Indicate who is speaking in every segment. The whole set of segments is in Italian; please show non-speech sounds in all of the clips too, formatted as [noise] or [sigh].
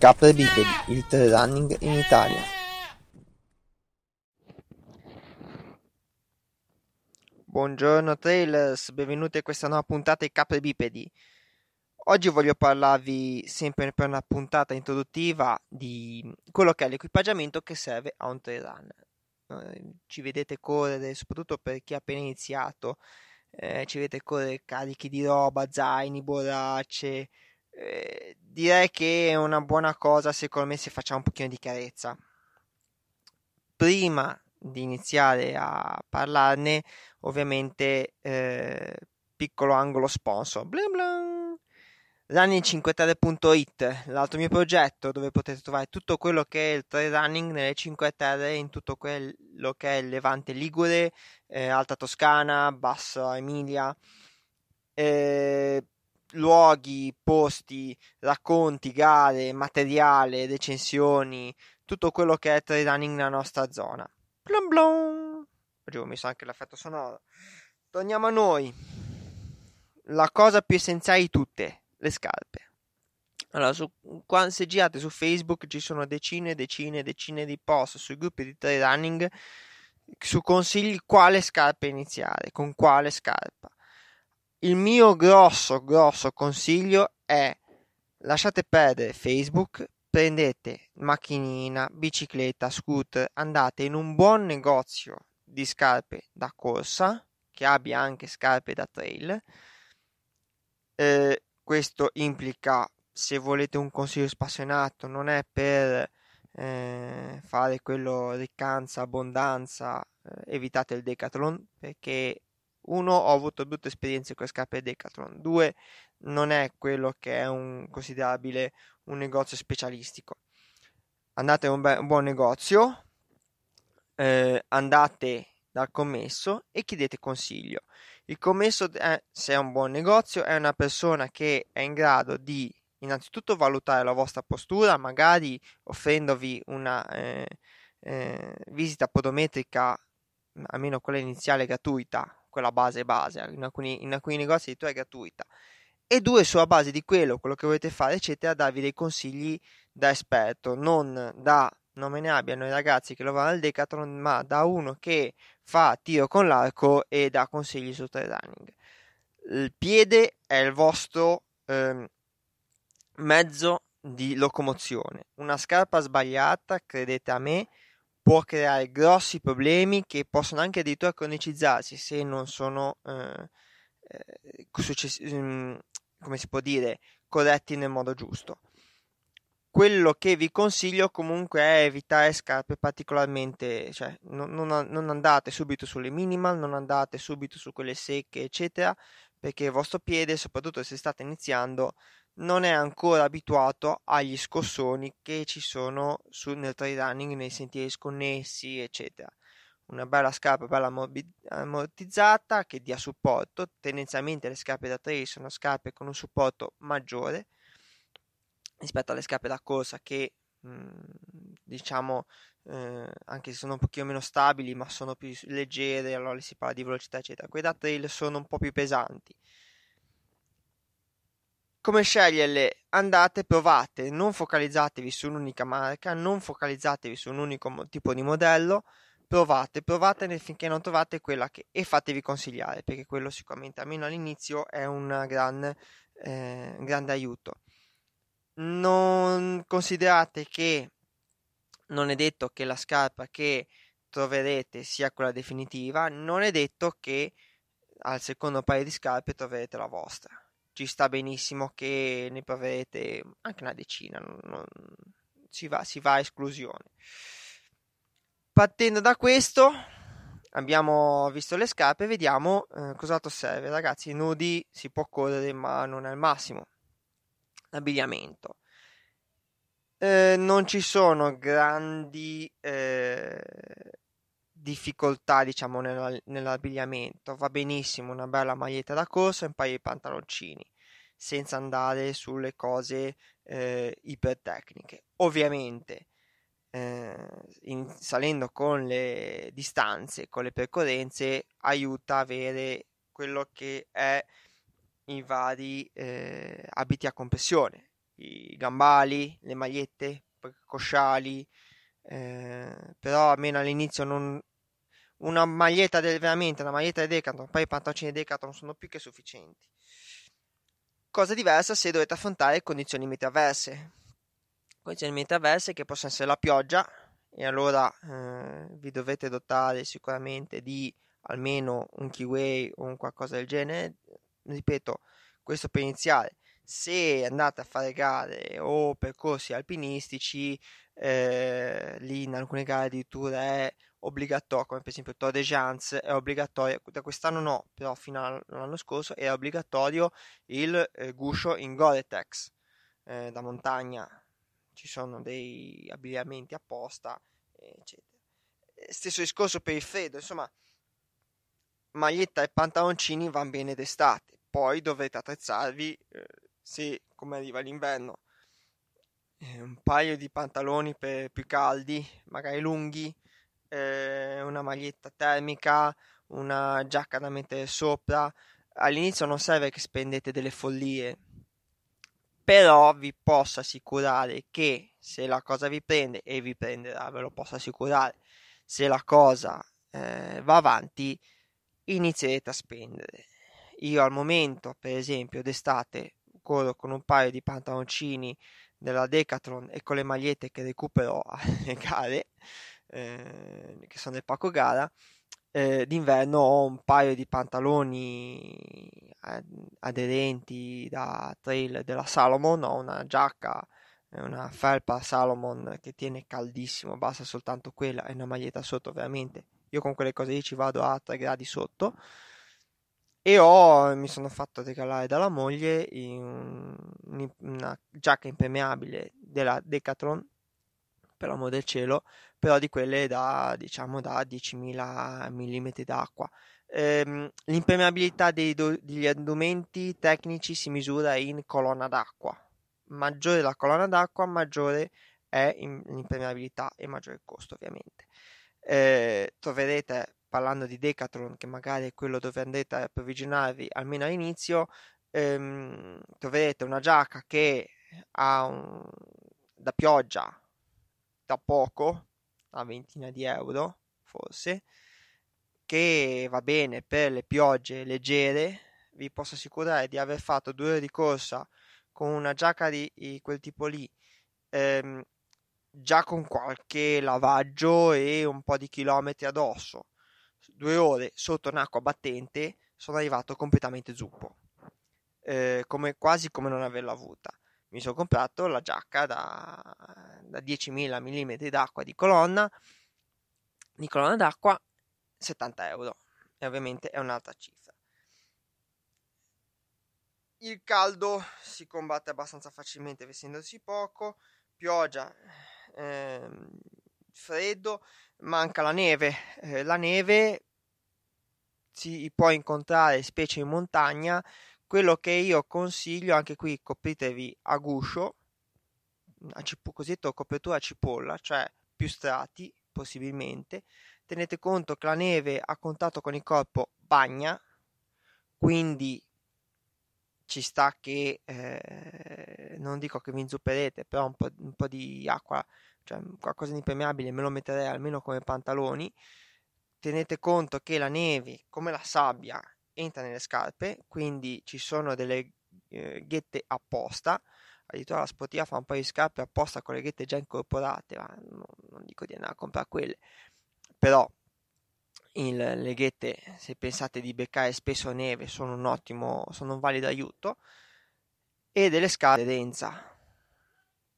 Speaker 1: Capre bipedi, il trail running in Italia. Buongiorno trailers, benvenuti a questa nuova puntata di Capre bipedi. Oggi voglio parlarvi sempre per una puntata introduttiva di quello che è l'equipaggiamento che serve a un trail runner. Eh, ci vedete correre, soprattutto per chi ha appena iniziato, eh, ci vedete correre carichi di roba, zaini, borracce, eh, direi che è una buona cosa secondo me se facciamo un pochino di chiarezza. Prima di iniziare a parlarne, ovviamente eh, piccolo angolo sponsor. Blam blam. Running5terre.it, l'altro mio progetto dove potete trovare tutto quello che è il trail running nelle 5 terre in tutto quello che è Levante Ligure, eh, Alta Toscana, Bassa Emilia. Eh, luoghi, posti, racconti, gare, materiale, recensioni, tutto quello che è trail running nella nostra zona. Blum blum. Oggi ho messo anche l'effetto sonoro. Torniamo a noi. La cosa più essenziale di tutte, le scarpe. Allora, su, quando, se girate su Facebook ci sono decine e decine e decine di post sui gruppi di trail running su consigli quale scarpa iniziare, con quale scarpa il mio grosso, grosso consiglio è lasciate perdere Facebook, prendete macchinina, bicicletta, scooter, andate in un buon negozio di scarpe da corsa, che abbia anche scarpe da trail. Eh, questo implica, se volete un consiglio spassionato, non è per eh, fare quello riccanza, abbondanza, eh, evitate il decathlon perché uno, ho avuto brutte esperienze con scarpe Decathlon. Due, non è quello che è un considerabile un negozio specialistico. Andate in un, be- un buon negozio, eh, andate dal commesso e chiedete consiglio. Il commesso, è, se è un buon negozio, è una persona che è in grado di innanzitutto valutare la vostra postura, magari offrendovi una eh, eh, visita podometrica, almeno quella iniziale gratuita, quella base base, in alcuni, in alcuni negozi addirittura è gratuita. E due, sulla base di quello, quello che volete fare, eccetera, darvi dei consigli da esperto, non da non me ne abbiano i ragazzi che lo vanno al Decathlon, ma da uno che fa tiro con l'arco e dà consigli sul trail running. Il piede è il vostro eh, mezzo di locomozione. Una scarpa sbagliata, credete a me, può creare grossi problemi che possono anche addirittura cronicizzarsi se non sono eh, eh, successi- mm, come si può dire corretti nel modo giusto. Quello che vi consiglio comunque è evitare scarpe particolarmente cioè non, non, non andate subito sulle minimal non andate subito su quelle secche eccetera perché il vostro piede soprattutto se state iniziando non è ancora abituato agli scossoni che ci sono sul, nel trail running, nei sentieri sconnessi, eccetera. Una bella scarpa bella ammortizzata che dia supporto. Tendenzialmente le scarpe da trail sono scarpe con un supporto maggiore rispetto alle scarpe da corsa che mh, mm, diciamo eh, anche se sono un pochino meno stabili ma sono più leggere allora si parla di velocità eccetera quei da trail sono un po' più pesanti come sceglierle? Andate, provate, non focalizzatevi su un'unica marca, non focalizzatevi su un unico tipo di modello, provate, provate finché non trovate quella che e fatevi consigliare, perché quello sicuramente, almeno all'inizio, è un, gran, eh, grande aiuto. Non considerate che non è detto che la scarpa che troverete sia quella definitiva, non è detto che al secondo paio di scarpe troverete la vostra ci sta benissimo che ne proverete anche una decina, non, non, si, va, si va a esclusione. Partendo da questo, abbiamo visto le scarpe, vediamo eh, cos'altro serve. Ragazzi, nudi si può correre, ma non è il massimo. L'abbigliamento. Eh, non ci sono grandi eh, difficoltà, diciamo, nella, nell'abbigliamento. Va benissimo una bella maglietta da corsa e un paio di pantaloncini, senza andare sulle cose eh, ipertecniche. Ovviamente, eh, in, salendo con le distanze, con le percorrenze, aiuta a avere quello che è i vari eh, abiti a compressione, i gambali, le magliette, cosciali, eh, però almeno all'inizio non, una maglietta del, veramente una maglietta di Decathlon, poi i pantaloncini Decathlon sono più che sufficienti. Cosa diversa se dovete affrontare condizioni meteo avverse. Condizioni meteo avverse che possono essere la pioggia, e allora eh, vi dovete dotare sicuramente di almeno un keyway o un qualcosa del genere. Ripeto, questo per iniziare. Se andate a fare gare o percorsi alpinistici, eh, lì in alcune gare addirittura è obbligatorio, come per esempio Tour de Jans è obbligatorio, da quest'anno no, però fino all'anno scorso era obbligatorio il eh, guscio in Gore-Tex eh, da montagna, ci sono dei abbigliamenti apposta, eccetera. Stesso discorso per il freddo, insomma, maglietta e pantaloncini vanno bene d'estate, poi dovrete attrezzarvi eh, se, come arriva l'inverno, eh, un paio di pantaloni per più caldi, magari lunghi, eh, una maglietta termica, una giacca da mettere sopra. All'inizio non serve che spendete delle follie, però vi posso assicurare che se la cosa vi prende e vi prenderà, ve lo posso assicurare, se la cosa eh, va avanti, inizierete a spendere. Io al momento, per esempio, d'estate corro con un paio di pantaloncini della Decathlon e con le magliette che recupero [laughs] alle gare eh, che sono del Paco Gara. Eh, d'inverno ho un paio di pantaloni aderenti da trail della Salomon, ho una giacca, una felpa Salomon che tiene caldissimo, basta soltanto quella e una maglietta sotto, veramente. Io con quelle cose lì ci vado a 3 gradi sotto. E ho, mi sono fatto regalare dalla moglie in, una giacca impermeabile della Decathlon per l'amore del cielo, però di quelle da, diciamo, da 10.000 mm d'acqua. Ehm, l'impermeabilità do- degli indumenti tecnici si misura in colonna d'acqua. Maggiore la colonna d'acqua, maggiore è in- l'impermeabilità e maggiore il costo, ovviamente. Eh, troverete, parlando di Decathlon, che magari è quello dove andrete a approvvigionarvi almeno all'inizio, ehm, troverete una giacca che ha un, da pioggia da poco, una ventina di euro forse, che va bene per le piogge leggere. Vi posso assicurare di aver fatto due ore di corsa con una giacca di, quel tipo lì, ehm, già con qualche lavaggio e un po' di chilometri addosso. Due ore sotto un'acqua battente sono arrivato completamente zuppo, eh, come, quasi come non averlo avuta mi sono comprato la giacca da, da 10.000 mm d'acqua di colonna, di colonna d'acqua 70 euro e ovviamente è un'altra cifra. Il caldo si combatte abbastanza facilmente vestendosi poco, pioggia, ehm, freddo, manca la neve. Eh, la neve si può incontrare specie in montagna quello che io consiglio, anche qui copritevi a guscio, a cipo, cosiddetto copertura a cipolla, cioè più strati possibilmente. Tenete conto che la neve a contatto con il corpo bagna, quindi ci sta che eh, non dico che vi inzupperete, però un po', un po', di acqua, cioè qualcosa di impermeabile me lo metterei almeno come pantaloni. Tenete conto che la neve, come la sabbia, entra nelle scarpe, quindi ci sono delle eh, ghette apposta. Addirittura la Sportiva fa un paio di scarpe apposta con le ghette già incorporate, ma non, non dico di andare a comprare quelle, però il, le ghette, se pensate di beccare spesso neve, sono un ottimo, sono un valido aiuto. E delle scarpe densa.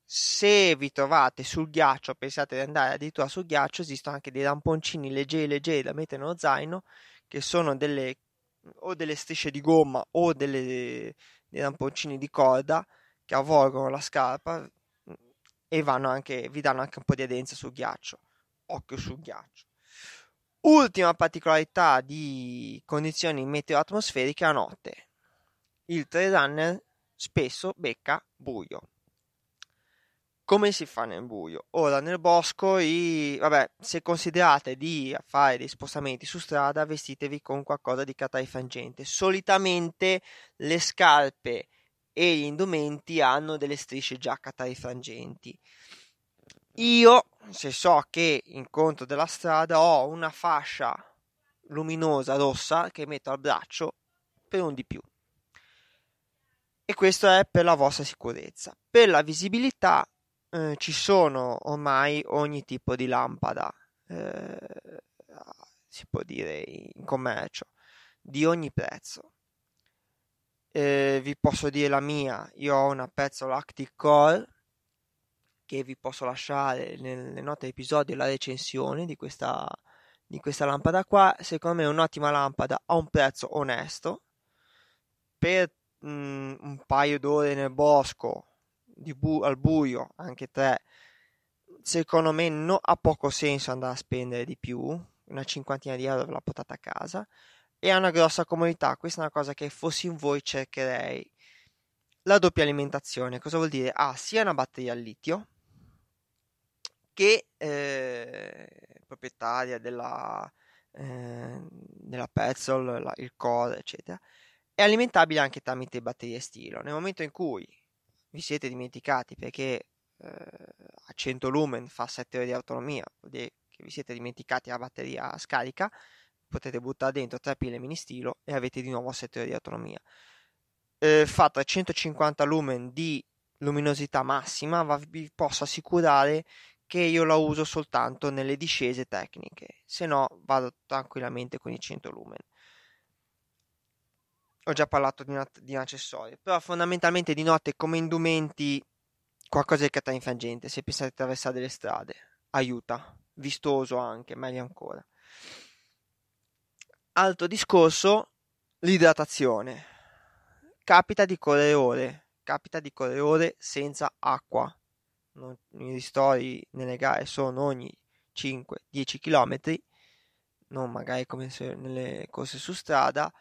Speaker 1: Se vi trovate sul ghiaccio, pensate di andare addirittura sul ghiaccio, esistono anche dei ramponcini leggeri leggeri da mettere nello zaino, che sono delle o delle strisce di gomma o delle, dei tamponcini di corda che avvolgono la scarpa mm, e vanno anche, vi danno anche un po' di adenza sul ghiaccio. Occhio sul ghiaccio. Ultima particolarità di condizioni meteo-atmosferiche a notte. Il trail runner spesso becca buio. Come si fa nel buio? Ora nel bosco, i... vabbè, se considerate di fare dei spostamenti su strada, vestitevi con qualcosa di carta rifrangente. Solitamente le scarpe e gli indumenti hanno delle strisce giacca tra i frangenti. Io, se so che in conto della strada ho una fascia luminosa rossa che metto al braccio per un di più. E questo è per la vostra sicurezza. Per la visibilità eh, ci sono ormai ogni tipo di lampada, eh, si può dire in commercio, di ogni prezzo. Eh, vi posso dire la mia, io ho una Pezzo Lactic Core che vi posso lasciare nelle note episodio la recensione di questa, di questa lampada qua. Secondo me è un'ottima lampada a un prezzo onesto per mh, mm, un paio d'ore nel bosco bu- al buio, anche tre. Secondo me no, ha poco senso andare a spendere di più, una cinquantina di euro ve la portate a casa e ha una grossa comodità. Questa è una cosa che fossi in voi cercherei. La doppia alimentazione, cosa vuol dire? Ha sia una batteria al litio che eh, proprietaria della, eh, della Petzl, la, il core, eccetera, è alimentabile anche tramite batterie stilo. Nel momento in cui vi siete dimenticati perché eh, a 100 lumen fa 7 ore di autonomia, vuol dire che vi siete dimenticati la batteria scarica, potete buttare dentro 3 pile mini stilo e avete di nuovo 7 ore di autonomia. Eh, fa 350 lumen di luminosità massima, ma vi posso assicurare che io la uso soltanto nelle discese tecniche, se no vado tranquillamente con i 100 lumen. Ho già parlato di un, di un accessorio, però fondamentalmente di notte come indumenti qualcosa di infrangente, se pensate di attraversare delle strade, aiuta, vistoso anche, meglio ancora. Altro discorso, l'idratazione. Capita di correre ore, capita di correre ore senza acqua i ristori nelle gare sono ogni 5-10 km, non magari come nelle corse su strada,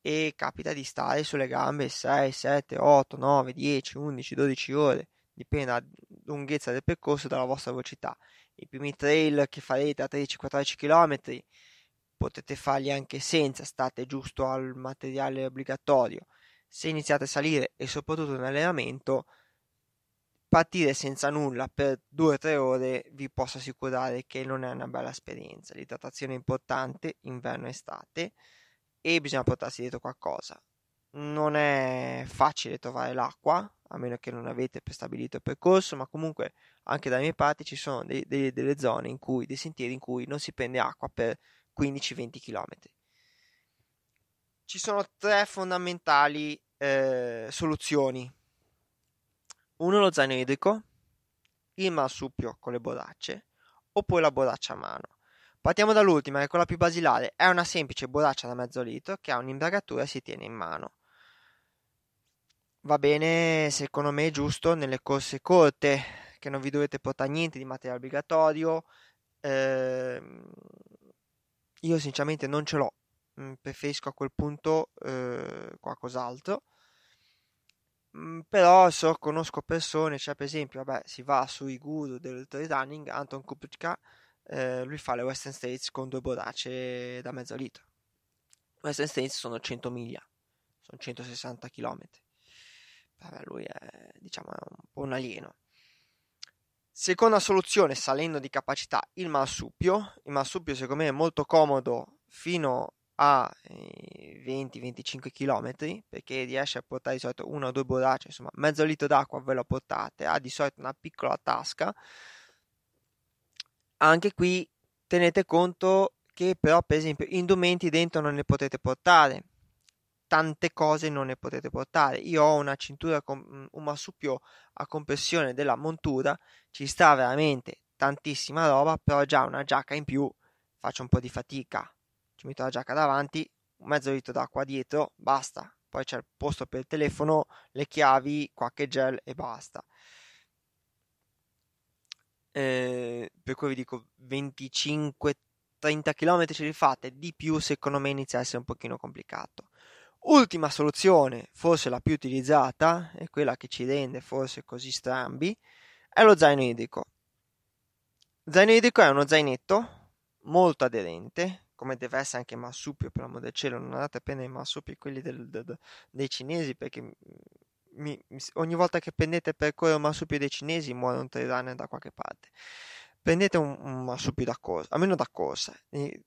Speaker 1: e capita di stare sulle gambe 6, 7, 8, 9, 10, 11, 12 ore, dipende dalla lunghezza del percorso e dalla vostra velocità. I primi trail che farete a 13-14 km potete farli anche senza, state giusto al materiale obbligatorio. Se iniziate a salire e soprattutto in allenamento, partire senza nulla per 2-3 ore vi posso assicurare che non è una bella esperienza. L'idratazione è importante, inverno e estate, e bisogna portarsi dietro qualcosa. Non è facile trovare l'acqua, a meno che non avete prestabilito il percorso, ma comunque anche dalle mie parti ci sono dei, dei, delle zone in cui, dei sentieri in cui non si prende acqua per 15-20 km. Ci sono tre fondamentali eh, soluzioni uno lo zaino idrico, il marsupio con le borracce o poi la borraccia a mano. Partiamo dall'ultima, che è quella più basilare. È una semplice borraccia da mezzo litro che ha un'imbragatura e si tiene in mano. Va bene, secondo me, giusto nelle corse corte, che non vi dovete portare niente di materiale obbligatorio. Eh, io sinceramente non ce l'ho, mm, preferisco a quel punto eh, qualcos'altro. Mm, però so, conosco persone, cioè per esempio, vabbè, si va sui guru del trail running, Anton Kupchka, eh, lui fa le Western States con due borracce da mezzo litro. Western States sono 100 miglia, sono 160 km. Vabbè, lui è, diciamo, un po' un alieno. Seconda soluzione, salendo di capacità, il marsupio. Il marsupio secondo me è molto comodo fino a 20-25 km perché riesce a portare di solito una o due borracce, insomma mezzo litro d'acqua ve lo portate, ha di solito una piccola tasca. Anche qui tenete conto che però per esempio indumenti dentro non ne potete portare, tante cose non ne potete portare. Io ho una cintura con un marsupio a compressione della montura, ci sta veramente tantissima roba, però già una giacca in più faccio un po' di fatica ci metto la giacca davanti, un mezzo litro d'acqua dietro, basta. Poi c'è il posto per il telefono, le chiavi, qualche gel e basta. Eh, per cui vi dico 25 30 km ce li fate di più secondo me inizia a essere un pochino complicato. Ultima soluzione forse la più utilizzata e quella che ci rende forse così strambi è lo zaino idrico. Zaino idrico è uno zainetto molto aderente come deve essere anche marsupio per l'amor del cielo non andate a prendere i marsupi quelli del, del, dei cinesi perché mi, ogni volta che prendete per correre un marsupio dei cinesi muore un runner da qualche parte. Prendete un, un marsupio da corsa, almeno da corsa.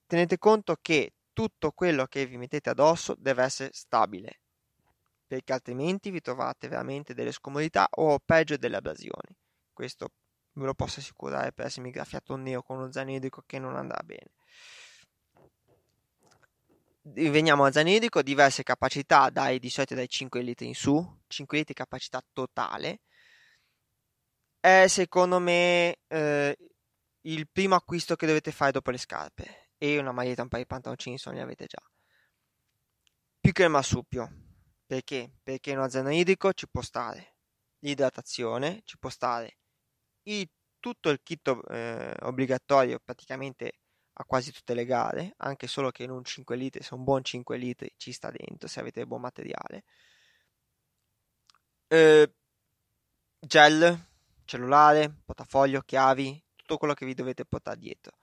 Speaker 1: Tenete conto che tutto quello che vi mettete addosso deve essere stabile, perché altrimenti vi trovate veramente delle scomodità o peggio delle abrasioni. Questo ve lo posso assicurare per essermi graffiato un nero con uno zaino idrico che non andrà bene. Veniamo al zaino idrico, diverse capacità, dai, di solito dai 5 litri in su, 5 litri capacità totale. È secondo me eh, il primo acquisto che dovete fare dopo le scarpe e una maglietta, un paio di pantaloncini se non li avete già. Più che il marsupio. Perché? Perché in zaino idrico ci può stare l'idratazione, ci può stare il, tutto il kit eh, obbligatorio praticamente a quasi tutte le gare, anche solo che in un 5 litri, se un buon 5 litri ci sta dentro, se avete buon materiale. Eh, gel, cellulare, portafoglio, chiavi, tutto quello che vi dovete portare dietro.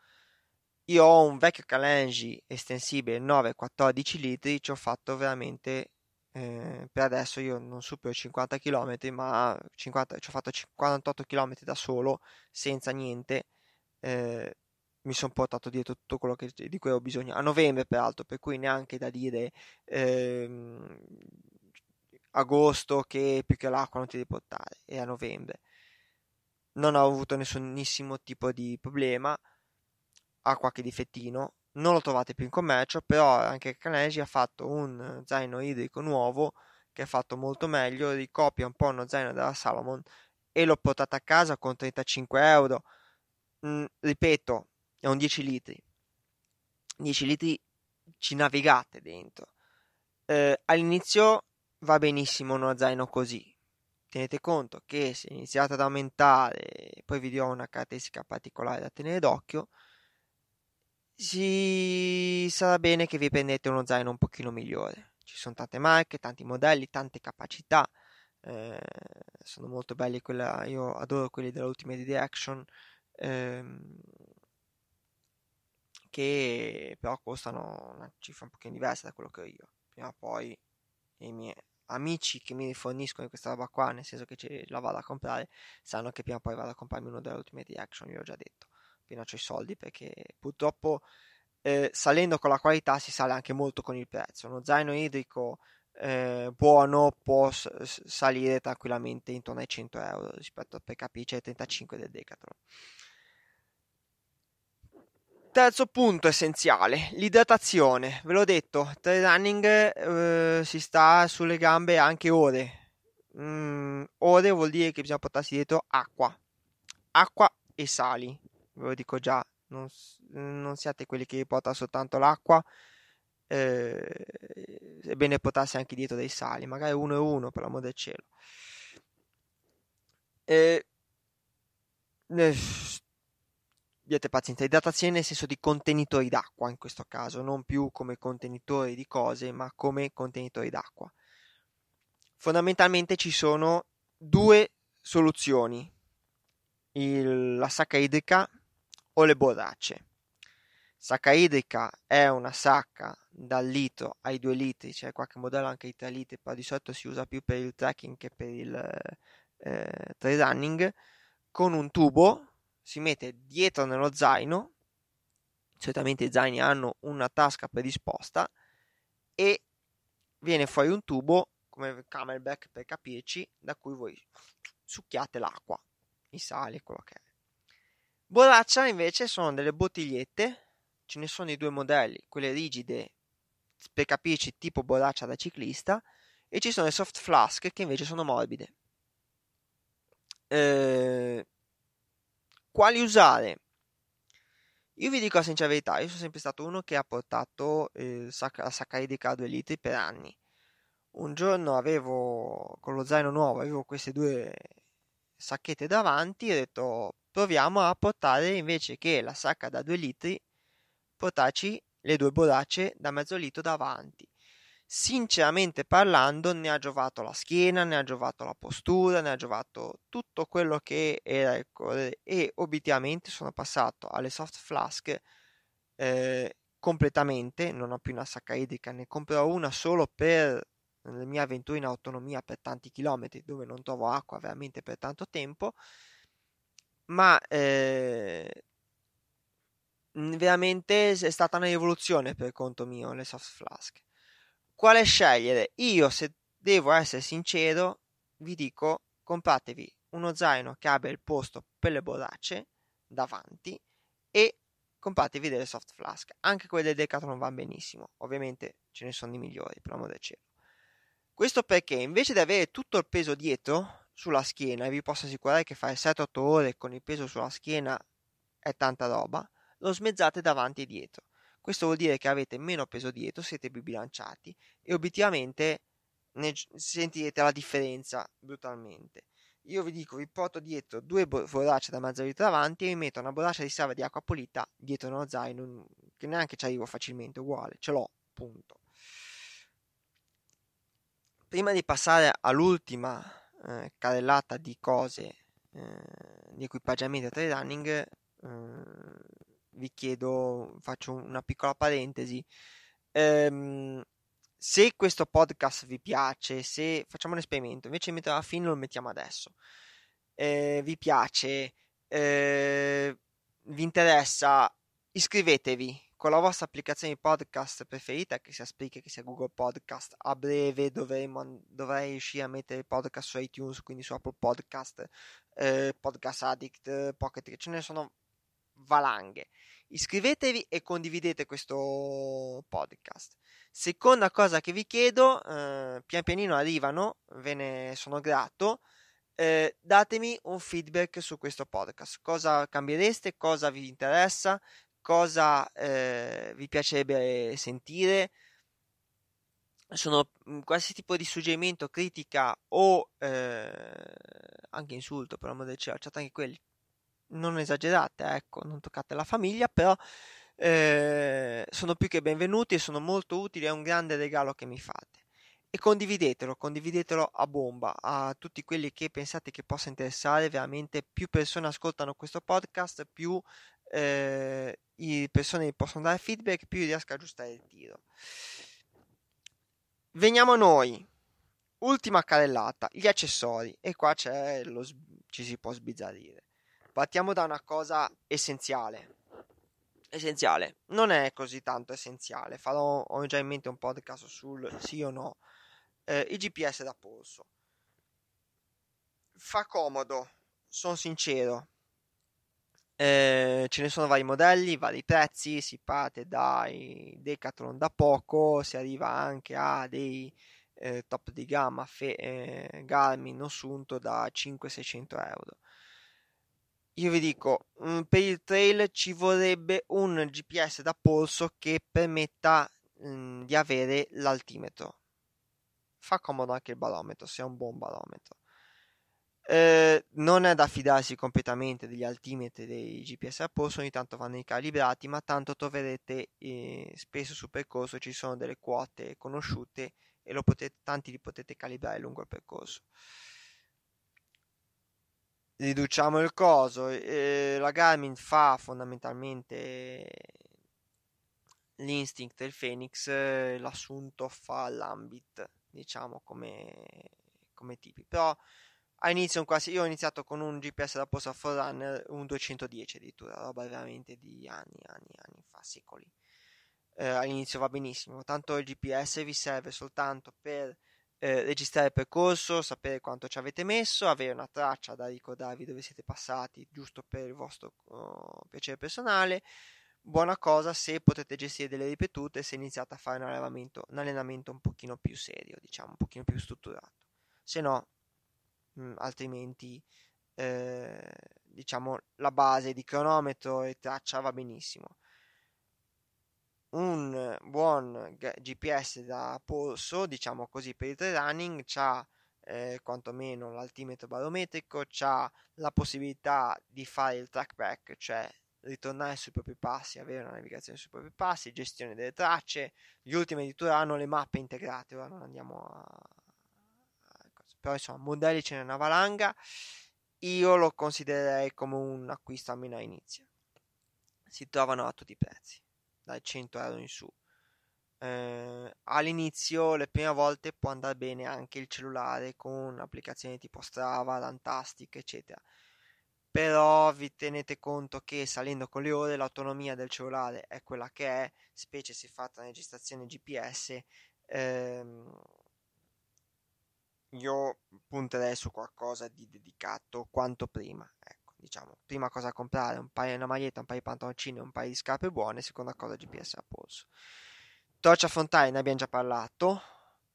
Speaker 1: Io ho un vecchio Calengi estensibile 9-14 litri, ci ho fatto veramente eh, per adesso io non supero i 50 km, ma 50, ci ho fatto 48 km da solo, senza niente. Eh, mi sono portato dietro tutto quello che, di cui ho bisogno. A novembre, peraltro, per cui neanche da dire ehm, agosto che più che l'acqua non ti devi portare, è a novembre. Non ho avuto nessunissimo tipo di problema. Ha qualche difettino, non lo trovate più in commercio, però anche Canesi ha fatto un zaino idrico nuovo che è fatto molto meglio, ricopia un po' uno zaino della Salomon e l'ho portato a casa con 35 euro. Mm, ripeto, è un 10 litri. 10 litri ci navigate dentro. Eh, all'inizio va benissimo uno zaino così. Tenete conto che se iniziate ad aumentare, poi vi dirò una caratteristica particolare da tenere d'occhio, si sarà bene che vi prendete uno zaino un pochino migliore. Ci sono tante marche, tanti modelli, tante capacità. Eh, sono molto belli quella, io adoro quelli dell'Ultimate Direction ehm, che però costano una cifra un pochino diversa da quello che ho io. Prima o poi i miei amici che mi forniscono questa roba qua, nel senso che ce la vado a comprare, sanno che prima o poi vado a comprarmi uno dell'Ultimate Direction, vi ho già detto appena ho i soldi perché purtroppo eh, salendo con la qualità si sale anche molto con il prezzo. Uno zaino idrico eh, buono può s- salire tranquillamente intorno ai 100 euro rispetto a PKP ai 35 del Decathlon. Terzo punto essenziale, l'idratazione. Ve l'ho detto, trail running eh, si sta sulle gambe anche ore. Mm, ore vuol dire che bisogna portarsi dietro acqua. Acqua e sali ve lo dico già, non, non siate quelli che portano soltanto l'acqua, eh, è bene portarsi anche dietro dei sali, magari uno e uno per l'amor del cielo. Eh, abbiate pazienza, idratazione nel senso di contenitori d'acqua in questo caso, non più come contenitori di cose, ma come contenitori d'acqua. Fondamentalmente ci sono due soluzioni, Il, la sacca idrica o le borracce. Sacca idrica è una sacca dal litro ai 2 litri, c'è qualche modello anche ai 3 litri, però di solito si usa più per il trekking che per il eh, trail running, con un tubo, si mette dietro nello zaino, solitamente i zaini hanno una tasca predisposta e viene fuori un tubo come camelback per capirci da cui voi succhiate l'acqua, i sali, quello che è. Borraccia invece sono delle bottigliette, ce ne sono i due modelli, quelle rigide per capirci tipo borraccia da ciclista e ci sono le soft flask che invece sono morbide. Eh, quali usare? Io vi dico la sincera verità, io sono sempre stato uno che ha portato eh, la sacca idrica a 2 litri per anni. Un giorno avevo, con lo zaino nuovo, avevo queste due sacchette davanti e ho detto proviamo a portare invece che la sacca da 2 litri, portarci le due borracce da mezzo litro davanti. Sinceramente parlando, ne ha giovato la schiena, ne ha giovato la postura, ne ha giovato tutto quello che era il correre e obiettivamente sono passato alle soft flask eh, completamente. Non ho più una sacca idrica, ne comprerò una solo per nelle mie avventure in autonomia per tanti chilometri dove non trovo acqua veramente per tanto tempo, ma eh, veramente è stata una rivoluzione per conto mio le soft flask. Quale scegliere? Io, se devo essere sincero, vi dico compratevi uno zaino che abbia il posto per le borracce davanti e compratevi delle soft flask. Anche quelle del Decathlon vanno benissimo. Ovviamente ce ne sono di migliori, per l'amore del cielo. Questo perché invece di avere tutto il peso dietro sulla schiena, e vi posso assicurare che fare 7-8 ore con il peso sulla schiena è tanta roba, lo smezzate davanti e dietro. Questo vuol dire che avete meno peso dietro, siete più bilanciati e obiettivamente ne sentirete la differenza brutalmente. Io vi dico, vi porto dietro due borracce da mezzo litro davanti e mi metto una borraccia di salva di acqua pulita dietro uno zaino che neanche ci arrivo facilmente, uguale, ce l'ho, punto. Prima di passare all'ultima eh, carrellata di cose, eh, di equipaggiamenti da trail running, eh, vi chiedo, faccio una piccola parentesi. Ehm, se questo podcast vi piace, se facciamo un esperimento, invece di metterlo alla fine lo mettiamo adesso, eh, vi piace, eh, vi interessa, iscrivetevi con la vostra applicazione di podcast preferita, che sia Spreaker, che sia Google Podcast. A breve dovremo, dovrei riuscire a mettere podcast su iTunes, quindi su Apple Podcast, eh, Podcast Addict, Pocket, ce ne sono valanghe. Iscrivetevi e condividete questo podcast. Seconda cosa che vi chiedo, eh, pian pianino arrivano, ve ne sono grato. Eh, datemi un feedback su questo podcast. Cosa cambiereste? Cosa vi interessa? Cosa eh, vi piacerebbe sentire? Sono mm, qualsiasi tipo di suggerimento, critica o eh, anche insulto, per amore del certo anche quelli. Non esagerate, ecco, non toccate la famiglia, però eh, sono più che benvenuti e sono molto utili, è un grande regalo che mi fate. E condividetelo, condividetelo a bomba a tutti quelli che pensate che possa interessare, veramente più persone ascoltano questo podcast, più eh, persone possono dare feedback, più riesco a aggiustare il tiro. Veniamo a noi. Ultima carrellata, gli accessori. E qua c'è lo, ci si può sbizzarrire. Partiamo da una cosa essenziale essenziale. Non è così tanto essenziale. Farò, ho già in mente un podcast sul sì o no. Eh, il GPS da polso. Fa comodo, sono sincero. Eh, ce ne sono vari modelli, vari prezzi, si parte dai Decathlon da poco, si arriva anche a dei eh, top di gamma fe- eh, Garmin Osunto da 500-600 euro io vi dico, mm, per il trail ci vorrebbe un GPS da polso che permetta mh, mm, di avere l'altimetro. Fa comodo anche il barometro, se è un buon barometro. Eh, non è da fidarsi completamente degli altimetri dei GPS da polso, ogni tanto vanno ricalibrati, ma tanto troverete eh, spesso sul percorso ci sono delle quote conosciute e potete, tanti li potete calibrare lungo il percorso riduciamo il coso. Eh, la Garmin fa fondamentalmente l'Instinct e il Phoenix, eh, l'assunto fa l'Ambit, diciamo come, come tipi. Però a quasi, io ho iniziato con un GPS da posta Forerunner, un 210 addirittura, roba veramente di anni, anni, anni fa, secoli. Eh, all'inizio va benissimo, tanto il GPS vi serve soltanto per eh, registrare il percorso, sapere quanto ci avete messo, avere una traccia da ricordarvi dove siete passati, giusto per il vostro uh, piacere personale. Buona cosa se potete gestire delle ripetute, se iniziate a fare un allenamento, un allenamento un pochino più serio, diciamo, un pochino più strutturato. Se no, mh, mm, altrimenti, eh, diciamo, la base di cronometro e traccia va benissimo un buon GPS da polso, diciamo così, per il trail running, c'ha eh, quantomeno l'altimetro barometrico, c'ha la possibilità di fare il trackback, cioè ritornare sui propri passi, avere una navigazione sui propri passi, gestione delle tracce. Gli ultimi addirittura hanno le mappe integrate, ora non andiamo a... Però insomma, modelli ce n'è una valanga. Io lo considererei come un acquisto almeno a inizio. Si trovano a tutti i prezzi dai 100 euro in su. eh, all'inizio, le prime volte può andare bene anche il cellulare con applicazioni tipo Strava, Rantastic, eccetera. Però vi tenete conto che salendo con le ore l'autonomia del cellulare è quella che è, specie se fatta una registrazione GPS. Ehm, io punterei su qualcosa di dedicato quanto prima. Diciamo, prima cosa comprare un paio, una maglietta, un paio di pantaloncini, un paio di scarpe buone, seconda cosa GPS a polso. Torcia frontale ne abbiamo già parlato.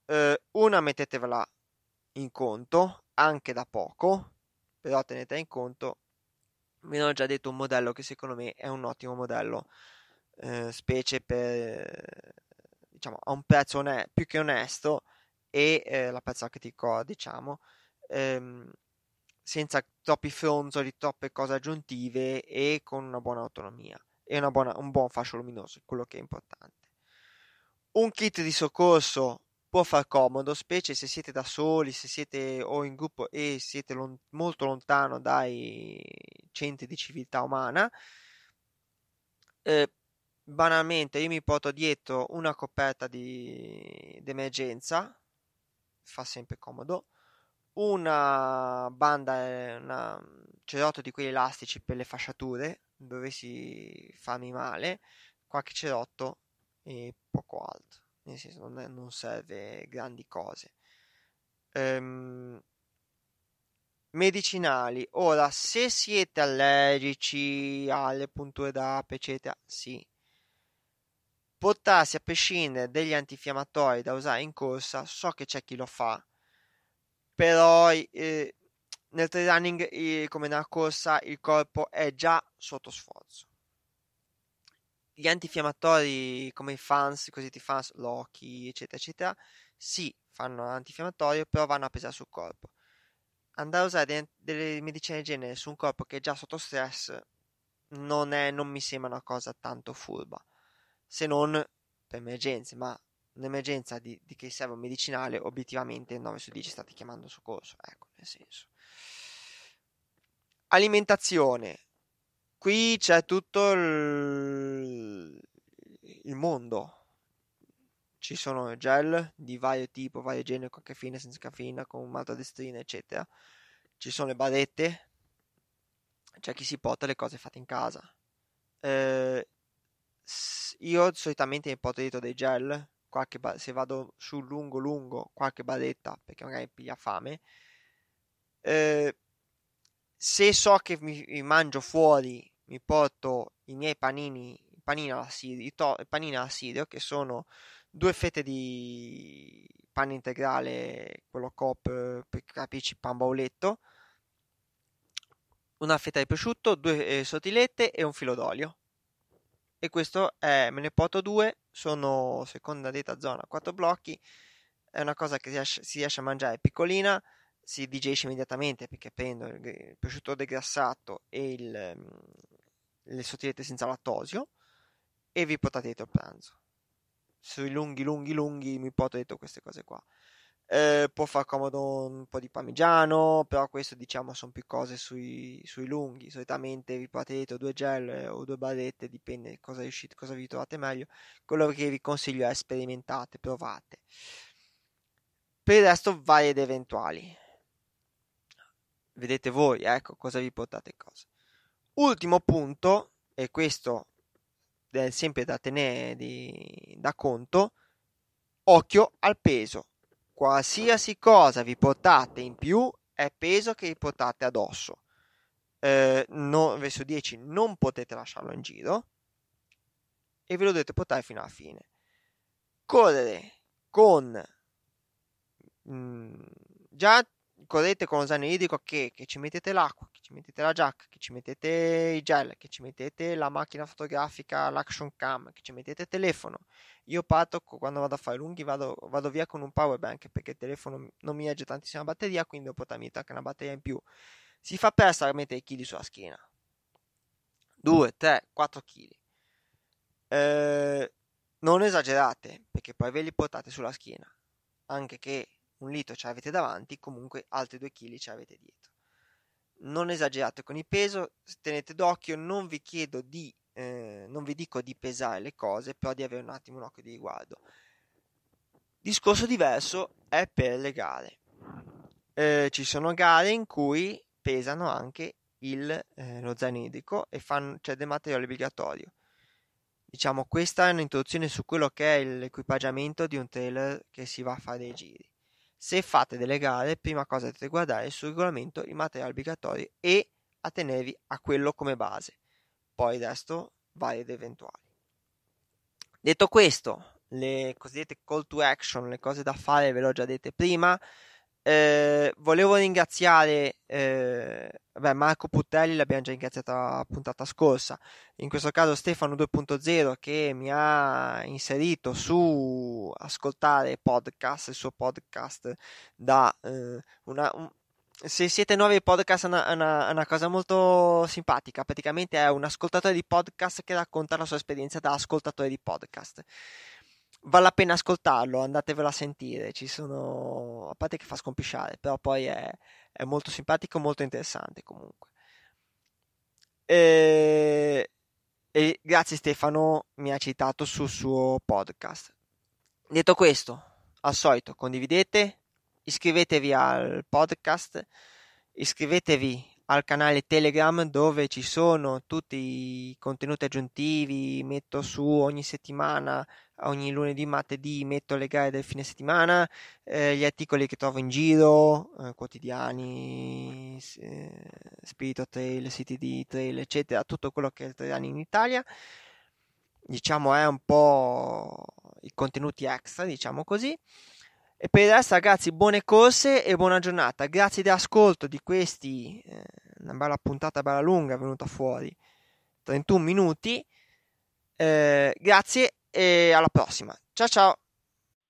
Speaker 1: Eh, una mettetevela in conto, anche da poco, però tenete in conto. Vi ho già detto un modello che secondo me è un ottimo modello, eh, specie per diciamo a un prezzo one- più che onesto e eh, la prezzo critico, diciamo, ehm, senza troppi fronzoli, troppe cose aggiuntive e con una buona autonomia e buona, un buon fascio luminoso, quello che è importante. Un kit di soccorso può far comodo, specie se siete da soli, se siete o in gruppo e siete lon- molto lontano dai centri di civiltà umana. Eh, banalmente io mi porto dietro una coperta di d'emergenza, fa sempre comodo, una banda, una cerotto di quegli elastici per le fasciature, dovessi farmi male, qualche cerotto e poco altro, nel senso non, è, non serve grandi cose. Ehm, medicinali, ora se siete allergici alle punture d'ape, eccetera, sì. Portarsi a prescindere degli antinfiammatori da usare in corsa, so che c'è chi lo fa, però eh, nel trail running, eh, come nella corsa, il corpo è già sotto sforzo gli antinfiammatori come i fans, i cosiddetti fans, Loki, eccetera, eccetera, sì, fanno antinfiammatorio, però vanno a pesare sul corpo. Andare a usare de- delle medicine del genere su un corpo che è già sotto stress non, è, non mi sembra una cosa tanto furba, se non per emergenze, ma un'emergenza di, di che serve un medicinale, obiettivamente 9 su 10 state chiamando soccorso, ecco, nel senso. Alimentazione, qui c'è tutto il, il mondo. Ci sono gel di vario tipo, vario genere, con caffeina, senza caffeina, con maltodestrina, eccetera. Ci sono le barrette. C'è chi si porta le cose fatte in casa. Eh, io solitamente mi porto dietro dei gel. Qualche ba- se vado sul lungo lungo, qualche barretta perché magari piglia fame. Eh, se so che mi mangio fuori mi porto i miei panini, panini all'assidio, to- panini all'assidio che sono due fette di pane integrale, quello Coop per capisci pan bauletto, una fetta di prosciutto, due eh, sottilette e un filo d'olio. E questo è, me ne porto due, sono seconda detta zona, quattro blocchi, è una cosa che si riesce, si riesce a mangiare piccolina, si digerisce immediatamente perché prendo il prosciutto degrassato e il, mm, le sottilette senza lattosio e vi portate dietro il pranzo. Sui lunghi, lunghi, lunghi mi porto dietro queste cose qua. Eh, può far comodo un po' di parmigiano, però questo diciamo sono più cose sui, sui lunghi. Solitamente vi portate dietro due gel o due barrette, dipende cosa riuscite, cosa vi trovate meglio. Quello che vi consiglio è sperimentate, provate. Per il resto, varie ed eventuali vedete voi, ecco, cosa vi portate cosa. Ultimo punto, e questo è sempre da tenere di, da conto, occhio al peso. Qualsiasi cosa vi portate in più è peso che vi portate addosso. Eh, 9 su 10 non potete lasciarlo in giro e ve lo dovete portare fino alla fine. Correre con mh, mm, già correte con lo zaino idrico che, che, ci mettete l'acqua, mettete la giacca, che ci mettete i gel, che ci mettete la macchina fotografica, l'action cam, che ci mettete il telefono. Io parto quando vado a fare lunghi, vado, vado via con un power bank perché il telefono non mi regge tantissima batteria, quindi devo portarmi anche una batteria in più. Si fa presto a mettere i chili sulla schiena. 2, 3, 4 kg. Non esagerate perché poi ve li portate sulla schiena. Anche che un litro ce l'avete davanti, comunque altri 2 kg ce l'avete dietro. Non esagerate con il peso, tenete d'occhio, non vi chiedo di eh, non vi dico di pesare le cose, però di avere un attimo un occhio di riguardo. Discorso diverso è per le gare. Eh, ci sono gare in cui pesano anche il, eh, lo zaino idrico e fanno, c'è del materiale obbligatorio. Diciamo, questa è un'introduzione su quello che è l'equipaggiamento di un trailer che si va a fare dei giri. Se fate delle gare, prima cosa dovete guardare sul regolamento i materiali obbligatori e attenervi a quello come base. Poi il resto vari ed eventuali. Detto questo, le cosiddette call to action, le cose da fare ve l'ho già dette prima. Eh, volevo ringraziare eh, beh, Marco Puttelli, l'abbiamo già ringraziato la puntata scorsa, in questo caso Stefano 2.0 che mi ha inserito su ascoltare podcast, il suo podcast da eh, una, un, se siete nuovi al podcast è una, una, una, cosa molto simpatica, praticamente è un ascoltatore di podcast che racconta la sua esperienza da ascoltatore di podcast vale la pena ascoltarlo, andatevelo a sentire, ci sono, a parte che fa scompisciare, però poi è, è molto simpatico, molto interessante comunque. E, e grazie Stefano, mi ha citato sul suo podcast. Detto questo, al solito condividete, iscrivetevi al podcast, iscrivetevi al canale Telegram dove ci sono tutti i contenuti aggiuntivi, metto su ogni settimana, ogni lunedì, martedì metto le gare del fine settimana, eh, gli articoli che trovo in giro, eh, quotidiani, eh, Spirito Trail, CTD Trail, eccetera, tutto quello che è il trail in Italia. Diciamo è un po' i contenuti extra, diciamo così. E per il resto, ragazzi, buone corse e buona giornata. Grazie dell'ascolto di questi. Eh, una bella puntata, bella lunga, è venuta fuori 31 minuti. Eh, grazie e alla prossima. Ciao ciao!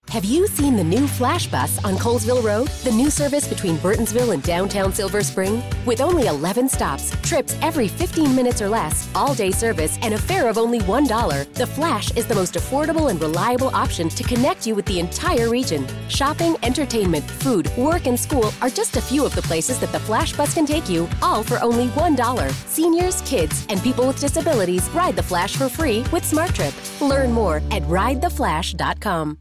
Speaker 2: Have you seen the new Flash Bus on Colesville Road? The new service between Burtonsville and downtown Silver Spring? With only 11 stops, trips every 15 minutes or less, all day service, and a fare of only $1, the Flash is the most affordable and reliable option to connect you with the entire region. Shopping, entertainment, food, work, and school are just a few of the places that the Flash Bus can take you, all for only $1. Seniors, kids, and people with disabilities ride the Flash for free with SmartTrip. Learn more at ridetheflash.com.